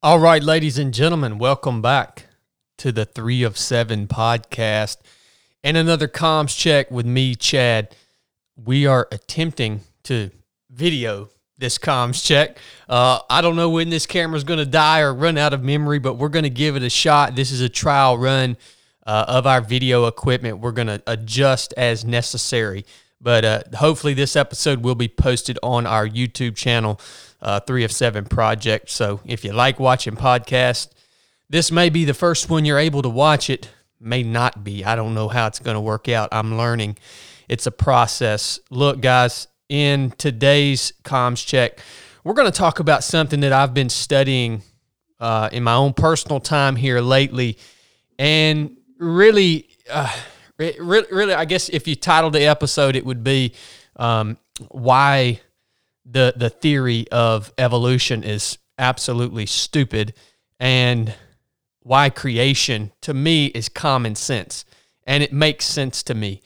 All right, ladies and gentlemen, welcome back to the Three of Seven podcast and another comms check with me, Chad. We are attempting to video this comms check. Uh, I don't know when this camera is going to die or run out of memory, but we're going to give it a shot. This is a trial run uh, of our video equipment. We're going to adjust as necessary. But uh, hopefully, this episode will be posted on our YouTube channel, uh, Three of Seven Project. So if you like watching podcasts, this may be the first one you're able to watch. It may not be. I don't know how it's going to work out. I'm learning. It's a process. Look, guys, in today's comms check, we're going to talk about something that I've been studying uh, in my own personal time here lately, and really. Uh, really, really, I guess if you titled the episode, it would be um, why the the theory of evolution is absolutely stupid, and why creation to me is common sense, and it makes sense to me.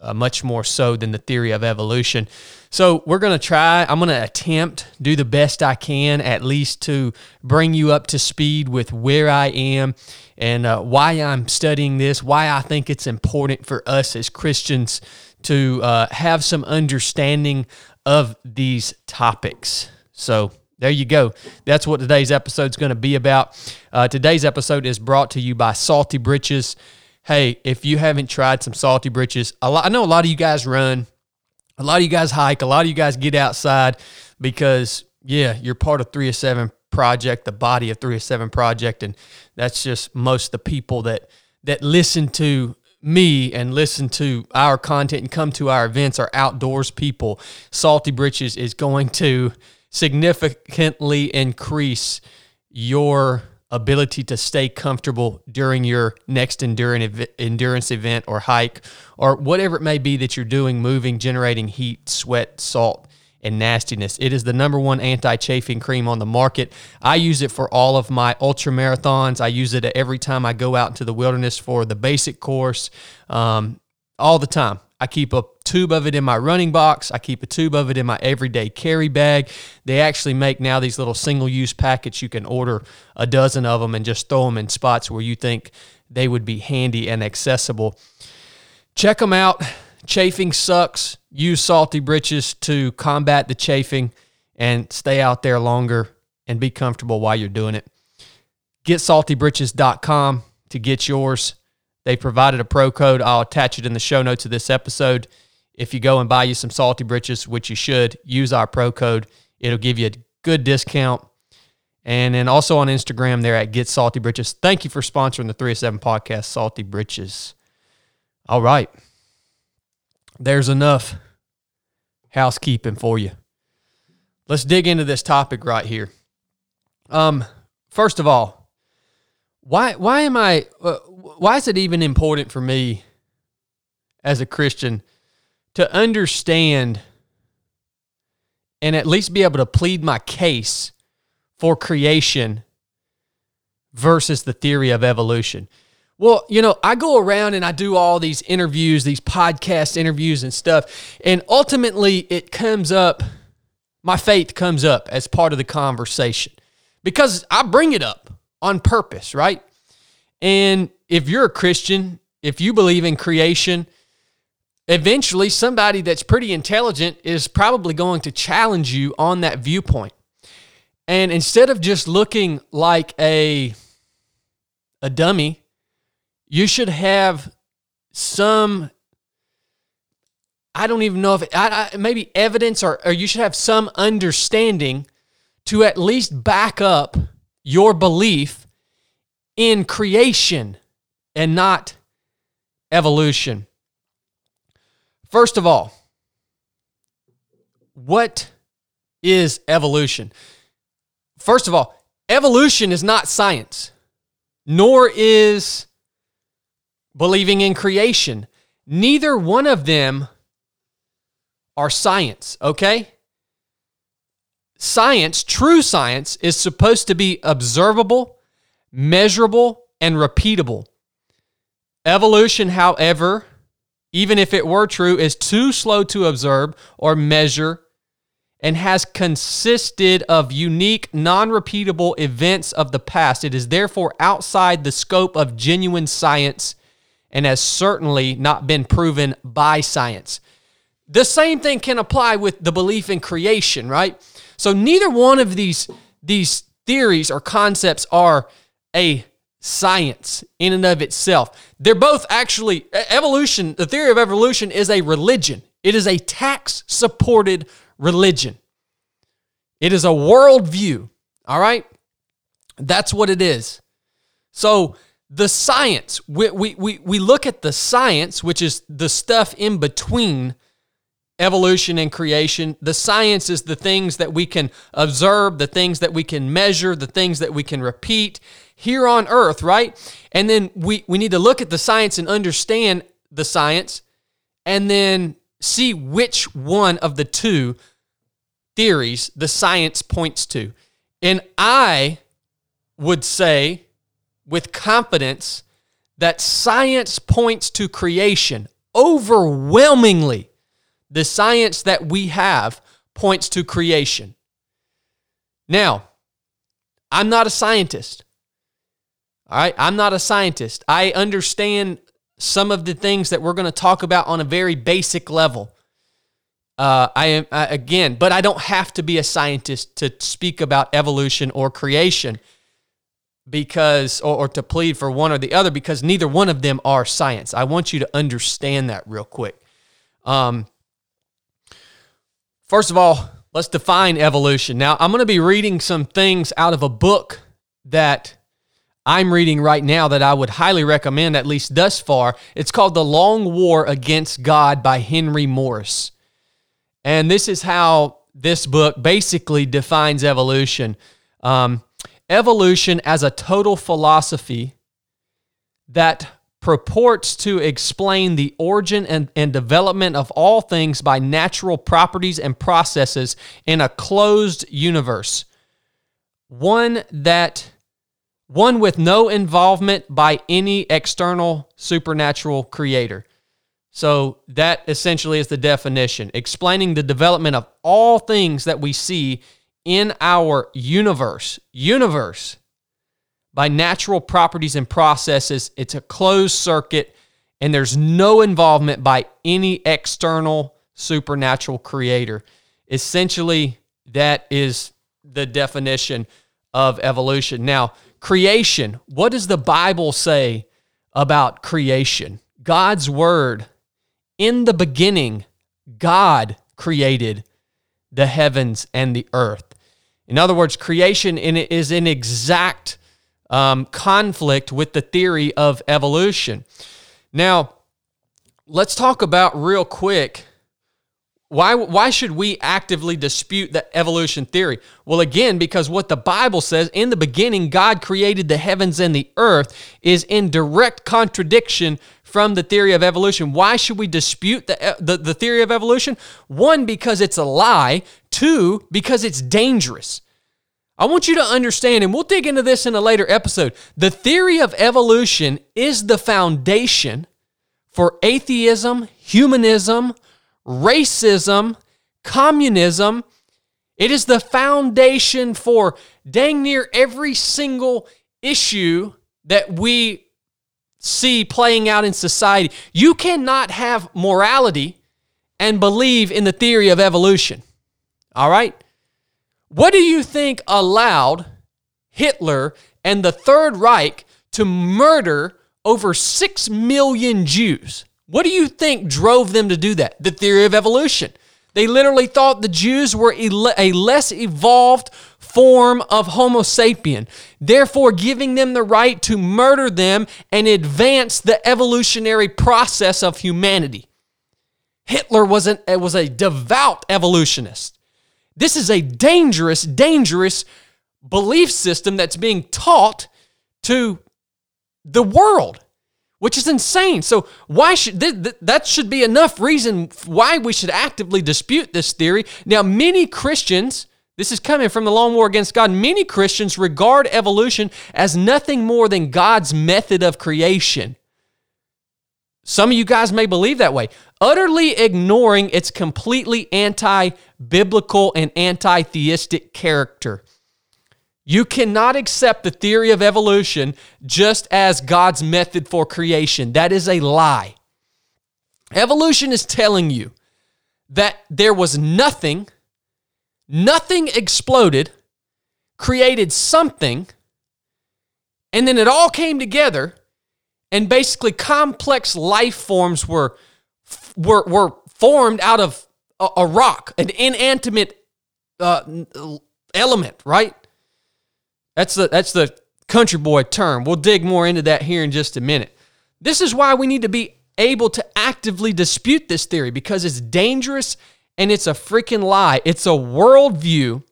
Uh, much more so than the theory of evolution. So we're going to try, I'm going to attempt, do the best I can, at least to bring you up to speed with where I am and uh, why I'm studying this, why I think it's important for us as Christians to uh, have some understanding of these topics. So there you go. That's what today's episode is going to be about. Uh, today's episode is brought to you by Salty Britches. Hey, if you haven't tried some Salty Britches, lot, I know a lot of you guys run, a lot of you guys hike, a lot of you guys get outside because, yeah, you're part of 3 of 7 project, the body of 3 of 7 project. And that's just most of the people that, that listen to me and listen to our content and come to our events are outdoors people. Salty Britches is going to significantly increase your ability to stay comfortable during your next endurance event or hike or whatever it may be that you're doing, moving, generating heat, sweat, salt, and nastiness. It is the number one anti chafing cream on the market. I use it for all of my ultra marathons. I use it every time I go out into the wilderness for the basic course, um, all the time. I keep a tube of it in my running box. I keep a tube of it in my everyday carry bag. They actually make now these little single use packets. You can order a dozen of them and just throw them in spots where you think they would be handy and accessible. Check them out. Chafing sucks. Use salty britches to combat the chafing and stay out there longer and be comfortable while you're doing it. GetSaltyBritches.com to get yours. They provided a pro code. I'll attach it in the show notes of this episode. If you go and buy you some salty britches, which you should, use our pro code. It'll give you a good discount. And then also on Instagram, they're at Get Salty Britches. Thank you for sponsoring the 307 podcast, Salty Britches. All right. There's enough housekeeping for you. Let's dig into this topic right here. Um, first of all, why why am I uh, why is it even important for me as a Christian to understand and at least be able to plead my case for creation versus the theory of evolution? Well, you know, I go around and I do all these interviews, these podcast interviews and stuff, and ultimately it comes up my faith comes up as part of the conversation because I bring it up on purpose, right? And if you're a Christian, if you believe in creation, eventually somebody that's pretty intelligent is probably going to challenge you on that viewpoint. And instead of just looking like a a dummy, you should have some I don't even know if I, I, maybe evidence or, or you should have some understanding to at least back up your belief in creation and not evolution. First of all, what is evolution? First of all, evolution is not science, nor is believing in creation. Neither one of them are science, okay? Science, true science, is supposed to be observable, measurable, and repeatable. Evolution, however, even if it were true, is too slow to observe or measure and has consisted of unique, non repeatable events of the past. It is therefore outside the scope of genuine science and has certainly not been proven by science. The same thing can apply with the belief in creation, right? So neither one of these these theories or concepts are a science in and of itself. They're both actually evolution, the theory of evolution is a religion. It is a tax supported religion. It is a worldview. All right? That's what it is. So the science, we, we, we, we look at the science, which is the stuff in between evolution and creation. The science is the things that we can observe, the things that we can measure, the things that we can repeat here on earth, right? And then we, we need to look at the science and understand the science and then see which one of the two theories the science points to. And I would say with confidence that science points to creation overwhelmingly the science that we have points to creation. Now, I'm not a scientist. All right, I'm not a scientist. I understand some of the things that we're going to talk about on a very basic level. Uh, I am I, again, but I don't have to be a scientist to speak about evolution or creation because or, or to plead for one or the other because neither one of them are science. I want you to understand that real quick. Um, First of all, let's define evolution. Now, I'm going to be reading some things out of a book that I'm reading right now that I would highly recommend, at least thus far. It's called The Long War Against God by Henry Morris. And this is how this book basically defines evolution um, evolution as a total philosophy that purports to explain the origin and, and development of all things by natural properties and processes in a closed universe. One that one with no involvement by any external supernatural creator. So that essentially is the definition, explaining the development of all things that we see in our universe. Universe by natural properties and processes. It's a closed circuit, and there's no involvement by any external supernatural creator. Essentially, that is the definition of evolution. Now, creation, what does the Bible say about creation? God's word. In the beginning, God created the heavens and the earth. In other words, creation is in exact um, conflict with the theory of evolution. Now, let's talk about real quick why, why should we actively dispute the evolution theory? Well, again, because what the Bible says in the beginning, God created the heavens and the earth is in direct contradiction from the theory of evolution. Why should we dispute the, the, the theory of evolution? One, because it's a lie. Two, because it's dangerous. I want you to understand, and we'll dig into this in a later episode. The theory of evolution is the foundation for atheism, humanism, racism, communism. It is the foundation for dang near every single issue that we see playing out in society. You cannot have morality and believe in the theory of evolution. All right? What do you think allowed Hitler and the Third Reich to murder over 6 million Jews? What do you think drove them to do that? The theory of evolution. They literally thought the Jews were a less evolved form of Homo sapien, therefore giving them the right to murder them and advance the evolutionary process of humanity. Hitler was, an, was a devout evolutionist. This is a dangerous, dangerous belief system that's being taught to the world, which is insane. So why should that should be enough reason why we should actively dispute this theory? Now, many Christians, this is coming from the long war against God. Many Christians regard evolution as nothing more than God's method of creation. Some of you guys may believe that way. Utterly ignoring its completely anti biblical and anti theistic character. You cannot accept the theory of evolution just as God's method for creation. That is a lie. Evolution is telling you that there was nothing, nothing exploded, created something, and then it all came together, and basically complex life forms were were, were formed out of a, a rock, an inanimate uh, element, right? That's the that's the country boy term. We'll dig more into that here in just a minute. This is why we need to be able to actively dispute this theory because it's dangerous and it's a freaking lie. It's a worldview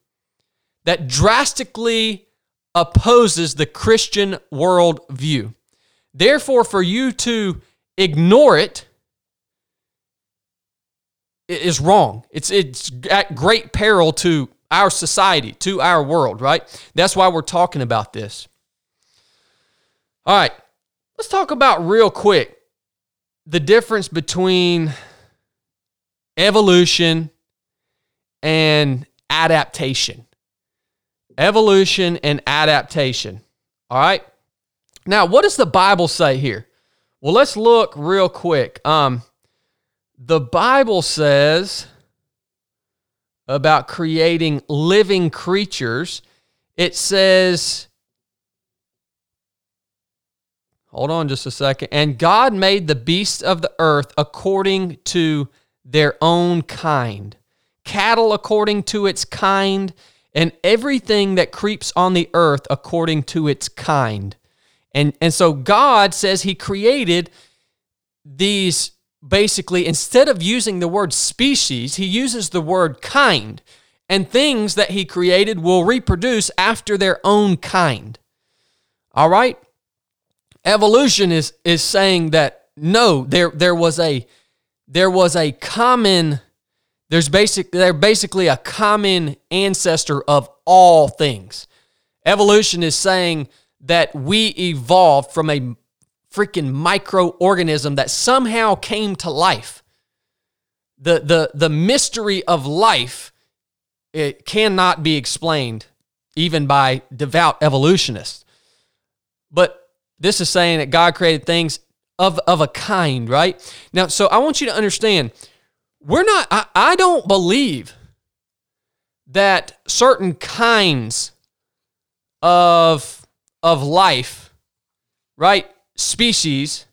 that drastically opposes the Christian worldview. Therefore, for you to ignore it is wrong. It's, it's at great peril to our society, to our world, right? That's why we're talking about this. All right, let's talk about real quick the difference between evolution and adaptation. Evolution and adaptation. All right. Now, what does the Bible say here? Well, let's look real quick. Um, the Bible says about creating living creatures, it says Hold on just a second. And God made the beasts of the earth according to their own kind, cattle according to its kind, and everything that creeps on the earth according to its kind. And, and so God says He created these basically, instead of using the word species, He uses the word kind. And things that He created will reproduce after their own kind. All right? Evolution is is saying that no, there there was a there was a common there's basic they're basically a common ancestor of all things. Evolution is saying that we evolved from a freaking microorganism that somehow came to life. The the the mystery of life it cannot be explained even by devout evolutionists. But this is saying that God created things of, of a kind, right? Now, so I want you to understand, we're not, I, I don't believe that certain kinds of, of life, right? Species,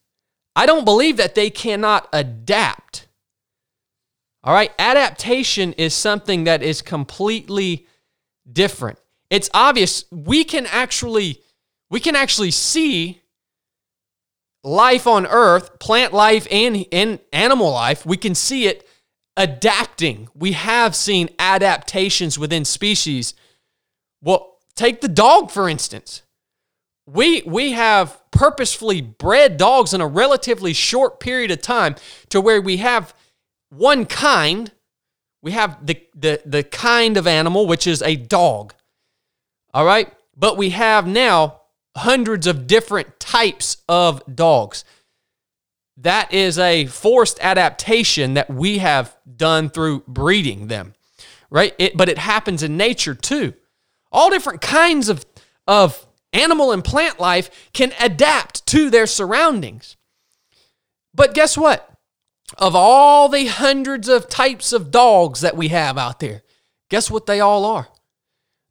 I don't believe that they cannot adapt. All right, adaptation is something that is completely different. It's obvious we can actually we can actually see life on earth, plant life and, and animal life, we can see it adapting. We have seen adaptations within species. Well, take the dog, for instance. We, we have purposefully bred dogs in a relatively short period of time to where we have one kind. We have the, the, the kind of animal, which is a dog. All right? But we have now hundreds of different types of dogs. That is a forced adaptation that we have done through breeding them, right? It, but it happens in nature too. All different kinds of, of animal and plant life can adapt to their surroundings. But guess what? Of all the hundreds of types of dogs that we have out there, guess what they all are?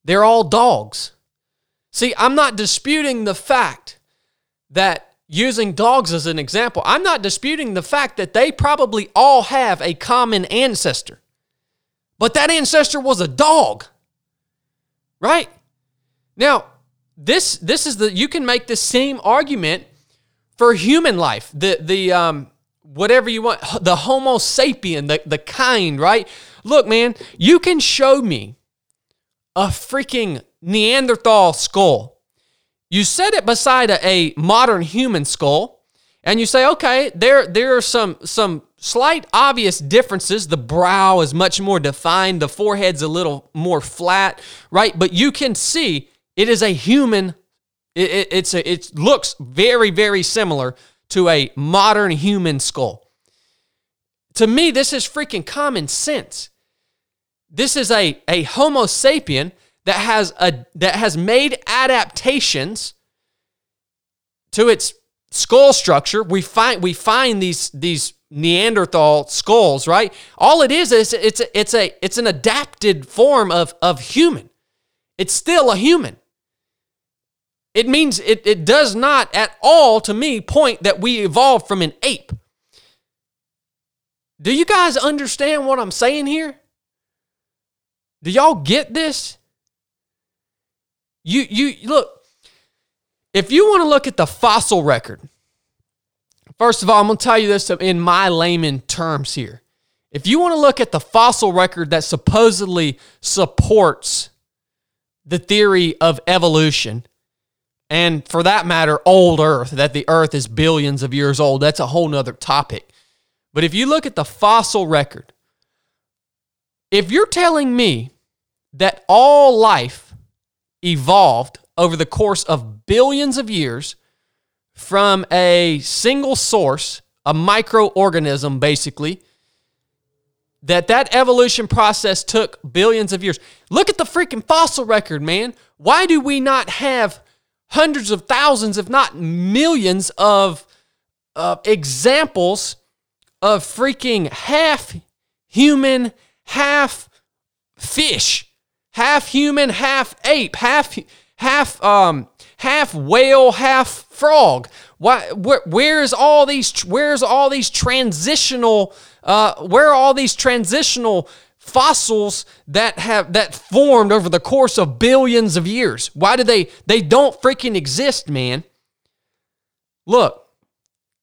They're all dogs. See, I'm not disputing the fact that using dogs as an example, I'm not disputing the fact that they probably all have a common ancestor. But that ancestor was a dog. Right? Now, this this is the you can make the same argument for human life. The the um whatever you want, the Homo sapien, the, the kind, right? Look, man, you can show me a freaking Neanderthal skull. You set it beside a, a modern human skull, and you say, okay, there, there are some, some slight obvious differences. The brow is much more defined, the forehead's a little more flat, right? But you can see it is a human. It, it, it's a, it looks very, very similar to a modern human skull. To me, this is freaking common sense. This is a, a Homo sapien that has a that has made adaptations to its skull structure. We find we find these these Neanderthal skulls, right? All it is is it's it's a it's an adapted form of of human. It's still a human. It means it, it does not at all to me point that we evolved from an ape. Do you guys understand what I'm saying here? Do y'all get this? You you look, if you want to look at the fossil record, first of all, I'm going to tell you this in my layman terms here. If you want to look at the fossil record that supposedly supports the theory of evolution, and for that matter, old Earth, that the Earth is billions of years old, that's a whole nother topic. But if you look at the fossil record, if you're telling me that all life evolved over the course of billions of years from a single source, a microorganism basically, that that evolution process took billions of years. Look at the freaking fossil record, man. Why do we not have hundreds of thousands, if not millions, of uh, examples of freaking half human, half fish, half human, half ape, half half um half whale, half frog. Why? Where, where's all these? Where's all these transitional? Uh, where are all these transitional fossils that have that formed over the course of billions of years. Why do they they don't freaking exist, man? Look,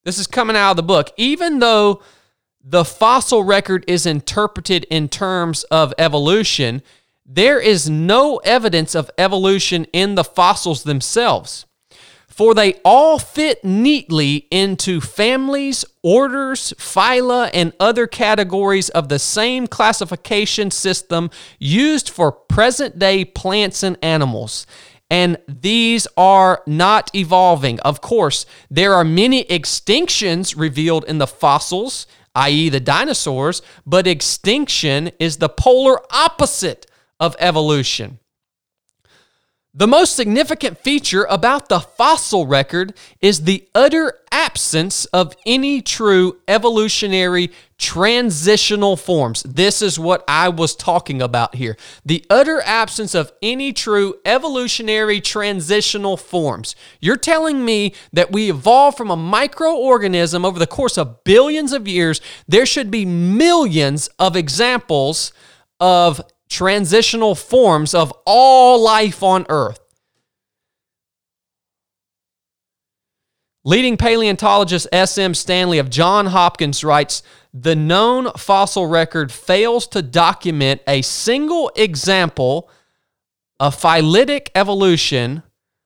this is coming out of the book. Even though the fossil record is interpreted in terms of evolution, there is no evidence of evolution in the fossils themselves for they all fit neatly into families, orders, phyla, and other categories of the same classification system used for present day plants and animals. And these are not evolving. Of course, there are many extinctions revealed in the fossils, i.e., the dinosaurs, but extinction is the polar opposite of evolution. The most significant feature about the fossil record is the utter absence of any true evolutionary transitional forms. This is what I was talking about here. The utter absence of any true evolutionary transitional forms. You're telling me that we evolved from a microorganism over the course of billions of years. There should be millions of examples of transitional forms of all life on Earth. Leading paleontologist S.M. Stanley of Johns Hopkins writes The known fossil record fails to document a single example of phyletic evolution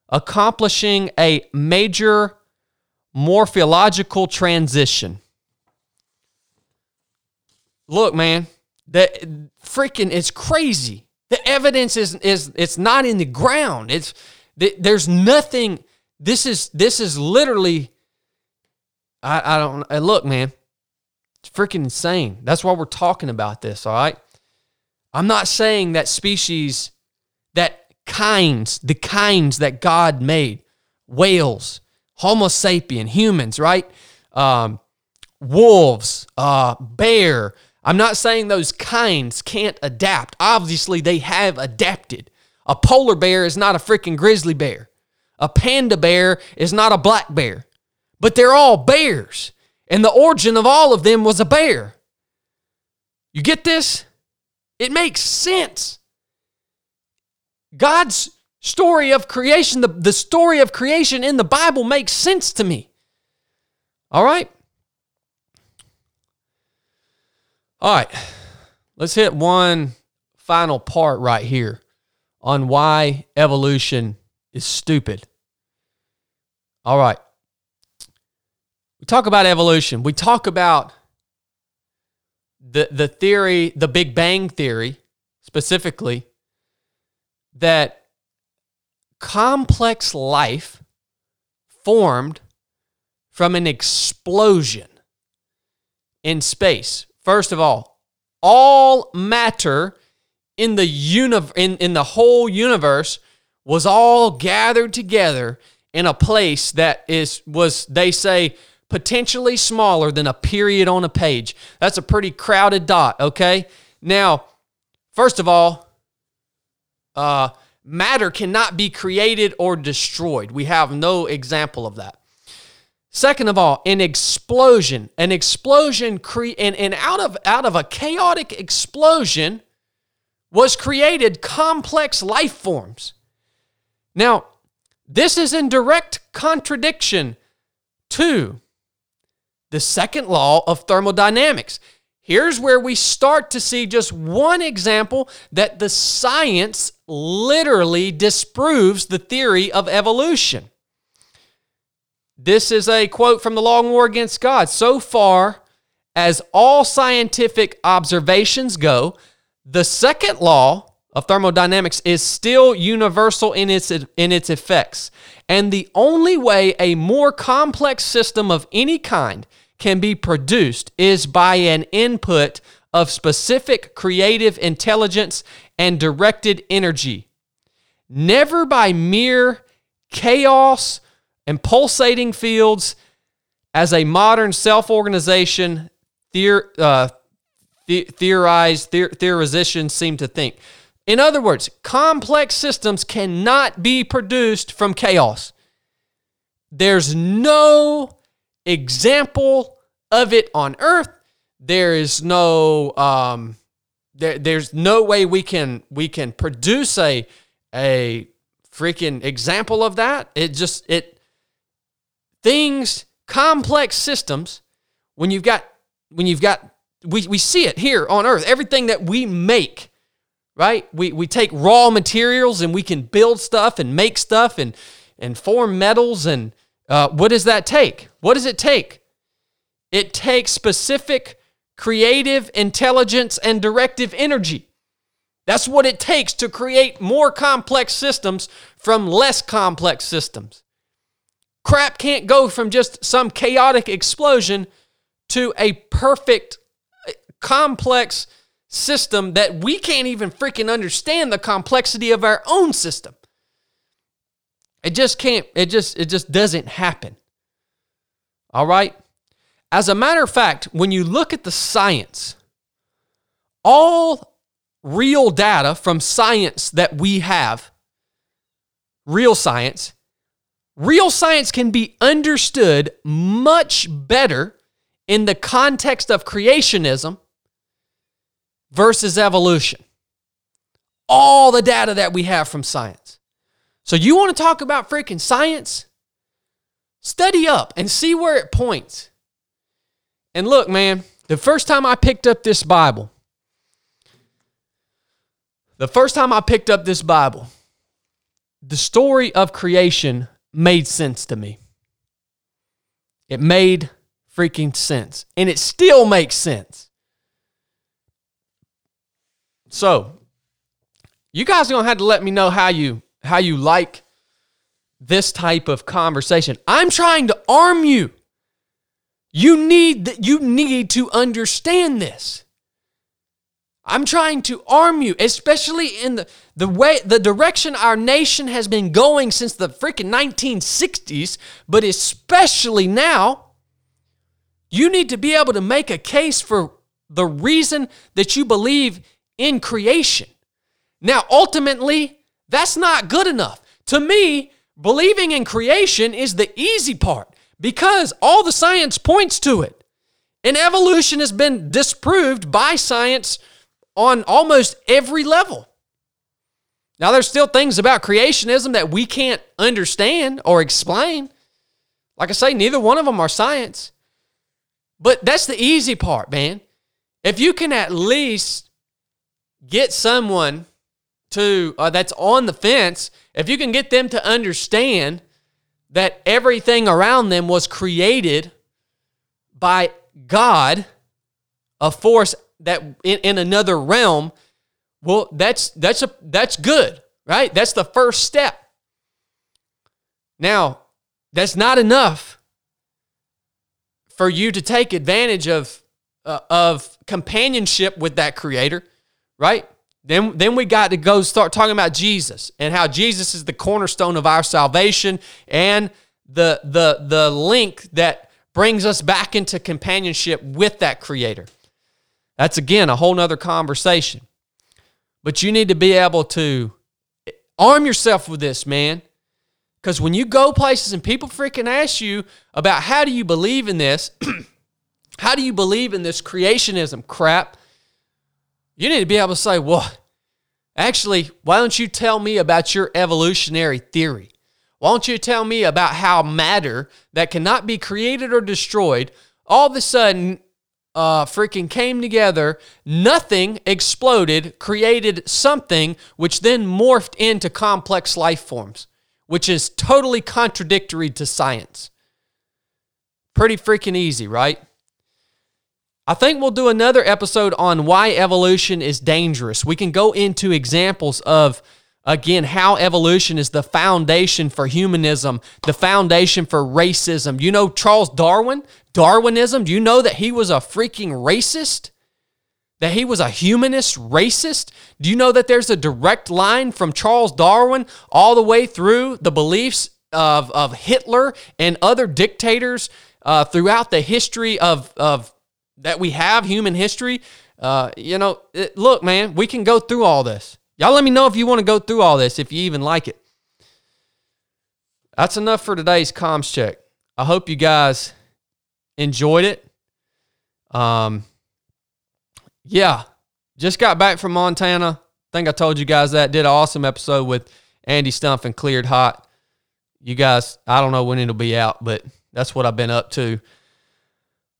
accomplishing a major morphological transition. Look, man, that freaking it's crazy. The evidence is is it's not in the ground. It's there's nothing. This is this is literally. I I don't look, man. It's freaking insane. That's why we're talking about this. All right. I'm not saying that species, that kinds, the kinds that God made, whales, Homo sapien, humans, right? Um, wolves, uh, bear, I'm not saying those kinds can't adapt. Obviously, they have adapted. A polar bear is not a freaking grizzly bear. A panda bear is not a black bear. But they're all bears. And the origin of all of them was a bear. You get this? It makes sense. God's story of creation, the, the story of creation in the Bible makes sense to me. All right? All right, let's hit one final part right here on why evolution is stupid. All right. We talk about evolution. We talk about the the theory, the Big Bang theory specifically that complex life formed from an explosion in space. First of all, all matter in the uni- in, in the whole universe was all gathered together in a place that is was they say potentially smaller than a period on a page. That's a pretty crowded dot, okay? Now, first of all, uh, matter cannot be created or destroyed. We have no example of that. Second of all, an explosion, an explosion cre- and, and out of out of a chaotic explosion was created complex life forms. Now, this is in direct contradiction to the second law of thermodynamics. Here's where we start to see just one example that the science literally disproves the theory of evolution. This is a quote from the Long War Against God. So far as all scientific observations go, the second law of thermodynamics is still universal in its in its effects. And the only way a more complex system of any kind can be produced is by an input of specific creative intelligence and directed energy, never by mere chaos and pulsating fields as a modern self organization theor, uh, the, theorized, theor, theorization seem to think. In other words, complex systems cannot be produced from chaos. There's no example of it on earth. There is no um, there, there's no way we can we can produce a a freaking example of that. It just it things complex systems when you've got when you've got we, we see it here on earth everything that we make right we, we take raw materials and we can build stuff and make stuff and and form metals and uh, what does that take? What does it take? It takes specific creative intelligence and directive energy. That's what it takes to create more complex systems from less complex systems. Crap can't go from just some chaotic explosion to a perfect, uh, complex system that we can't even freaking understand the complexity of our own system. It just can't, it just, it just doesn't happen. All right? As a matter of fact, when you look at the science, all real data from science that we have, real science, real science can be understood much better in the context of creationism versus evolution. All the data that we have from science. So you want to talk about freaking science? Study up and see where it points. And look, man, the first time I picked up this Bible, the first time I picked up this Bible, the story of creation made sense to me. It made freaking sense. And it still makes sense. So, you guys are going to have to let me know how you how you like this type of conversation. I'm trying to arm you. You need you need to understand this. I'm trying to arm you, especially in the, the way the direction our nation has been going since the freaking 1960s, but especially now. You need to be able to make a case for the reason that you believe in creation. Now, ultimately, that's not good enough. To me, believing in creation is the easy part because all the science points to it. And evolution has been disproved by science on almost every level. Now, there's still things about creationism that we can't understand or explain. Like I say, neither one of them are science. But that's the easy part, man. If you can at least get someone to uh, that's on the fence, if you can get them to understand that everything around them was created by God, a force that in, in another realm, well, that's that's a that's good, right? That's the first step. Now, that's not enough for you to take advantage of uh, of companionship with that creator, right? Then then we got to go start talking about Jesus and how Jesus is the cornerstone of our salvation and the the the link that brings us back into companionship with that creator. That's again a whole nother conversation. But you need to be able to arm yourself with this, man. Because when you go places and people freaking ask you about how do you believe in this, how do you believe in this creationism crap, you need to be able to say, well, actually, why don't you tell me about your evolutionary theory? Why don't you tell me about how matter that cannot be created or destroyed all of a sudden uh, freaking came together, nothing exploded, created something, which then morphed into complex life forms? which is totally contradictory to science. Pretty freaking easy, right? I think we'll do another episode on why evolution is dangerous. We can go into examples of, again, how evolution is the foundation for humanism, the foundation for racism. You know Charles Darwin, Darwinism? Do you know that he was a freaking racist? that he was a humanist racist? Do you know that there's a direct line from Charles Darwin all the way through the beliefs of, of Hitler and other dictators uh, throughout the history of, of that we have, human history? Uh, you know, it, look, man, we can go through all this. Y'all let me know if you want to go through all this, if you even like it. That's enough for today's comms check. I hope you guys enjoyed it. Um, yeah, just got back from Montana. I think I told you guys that. Did an awesome episode with Andy Stumpf and Cleared Hot. You guys, I don't know when it'll be out, but that's what I've been up to.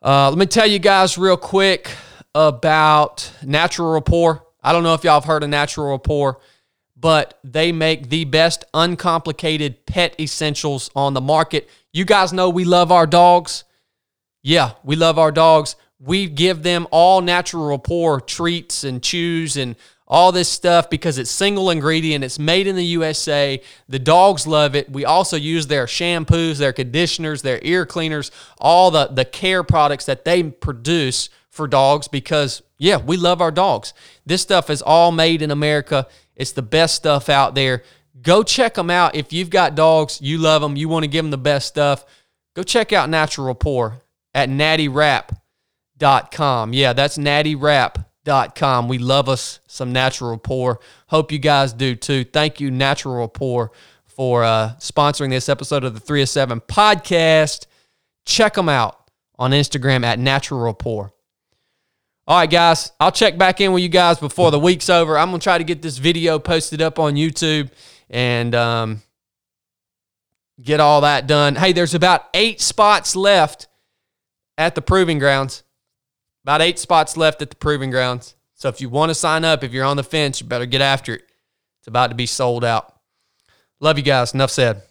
Uh, let me tell you guys real quick about Natural Rapport. I don't know if y'all have heard of Natural Rapport, but they make the best uncomplicated pet essentials on the market. You guys know we love our dogs. Yeah, we love our dogs we give them all natural rapport treats and chews and all this stuff because it's single ingredient. It's made in the USA. The dogs love it. We also use their shampoos, their conditioners, their ear cleaners, all the, the care products that they produce for dogs because, yeah, we love our dogs. This stuff is all made in America. It's the best stuff out there. Go check them out. If you've got dogs, you love them, you want to give them the best stuff, go check out Natural Rapport at Natty Wrap com. Yeah, that's nattywrap.com. We love us some Natural Rapport. Hope you guys do too. Thank you, Natural Rapport, for uh, sponsoring this episode of the 307 podcast. Check them out on Instagram at Natural Rapport. All right, guys, I'll check back in with you guys before the week's over. I'm going to try to get this video posted up on YouTube and um, get all that done. Hey, there's about eight spots left at the Proving Grounds. About eight spots left at the Proving Grounds. So if you want to sign up, if you're on the fence, you better get after it. It's about to be sold out. Love you guys. Enough said.